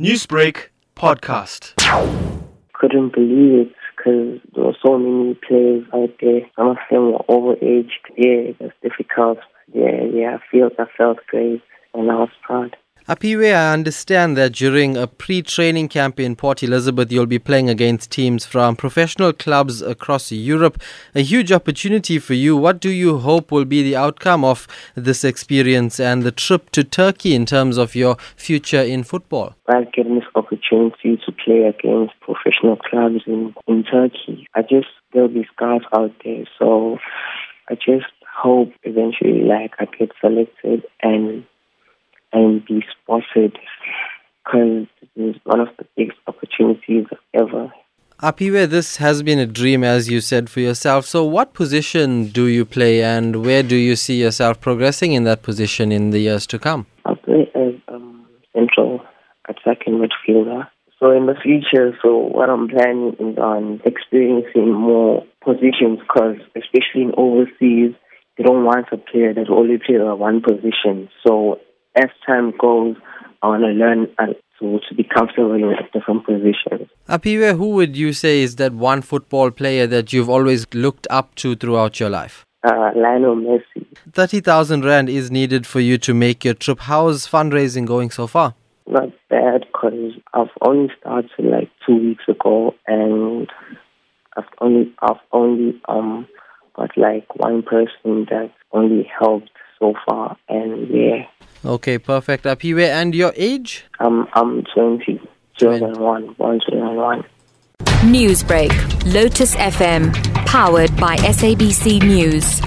Newsbreak podcast. couldn't believe it because there were so many players out there. Some of them were overaged. Yeah, it was difficult. Yeah, yeah, I feel I felt great and I was proud. Aphiwe, I understand that during a pre training camp in Port Elizabeth, you'll be playing against teams from professional clubs across Europe. A huge opportunity for you. What do you hope will be the outcome of this experience and the trip to Turkey in terms of your future in football? Getting this opportunity to play against professional clubs in, in Turkey, I just, there'll be scouts out there. So I just hope eventually, like, I get selected and and be spotted because this is one of the biggest opportunities ever. Aphiwe, this has been a dream, as you said, for yourself. So, what position do you play, and where do you see yourself progressing in that position in the years to come? I play as um, central attacking midfielder. So in the future, so what I'm planning is on experiencing more positions because especially in overseas, they don't want a player that only plays one position. So as time goes, I want to learn uh, to, to be comfortable in different positions. Aphiwe, who would you say is that one football player that you've always looked up to throughout your life? Uh, Lionel Messi. 30,000 Rand is needed for you to make your trip. How's fundraising going so far? Not bad because I've only started like two weeks ago and I've only, I've only um, got like one person that only helped so far and yeah. Okay, perfect. Aphiwe, and your age? I'm, I'm 20, 2001, born 2001. Newsbreak, Lotus FM, powered by SABC News.